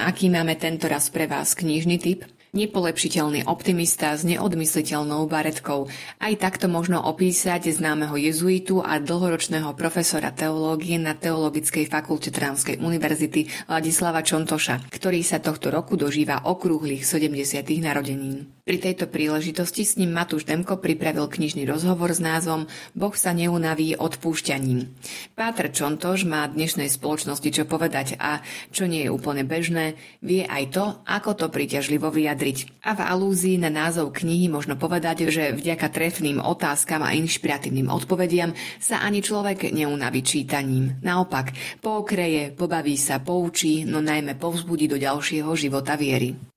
Aký máme tento raz pre vás knižný typ? Nepolepšiteľný optimista s neodmysliteľnou baretkou. Aj takto možno opísať známeho jezuitu a dlhoročného profesora teológie na Teologickej fakulte Tránskej univerzity Ladislava Čontoša, ktorý sa tohto roku dožíva okrúhlych 70. narodenín. Pri tejto príležitosti s ním Matúš Demko pripravil knižný rozhovor s názvom Boh sa neunaví odpúšťaním. Pátr Čontoš má dnešnej spoločnosti čo povedať a, čo nie je úplne bežné, vie aj to, ako to príťažlivo vyjadriť. A v alúzii na názov knihy možno povedať, že vďaka trefným otázkam a inšpiratívnym odpovediam sa ani človek neunaví čítaním. Naopak, pookreje, pobaví sa, poučí, no najmä povzbudí do ďalšieho života viery.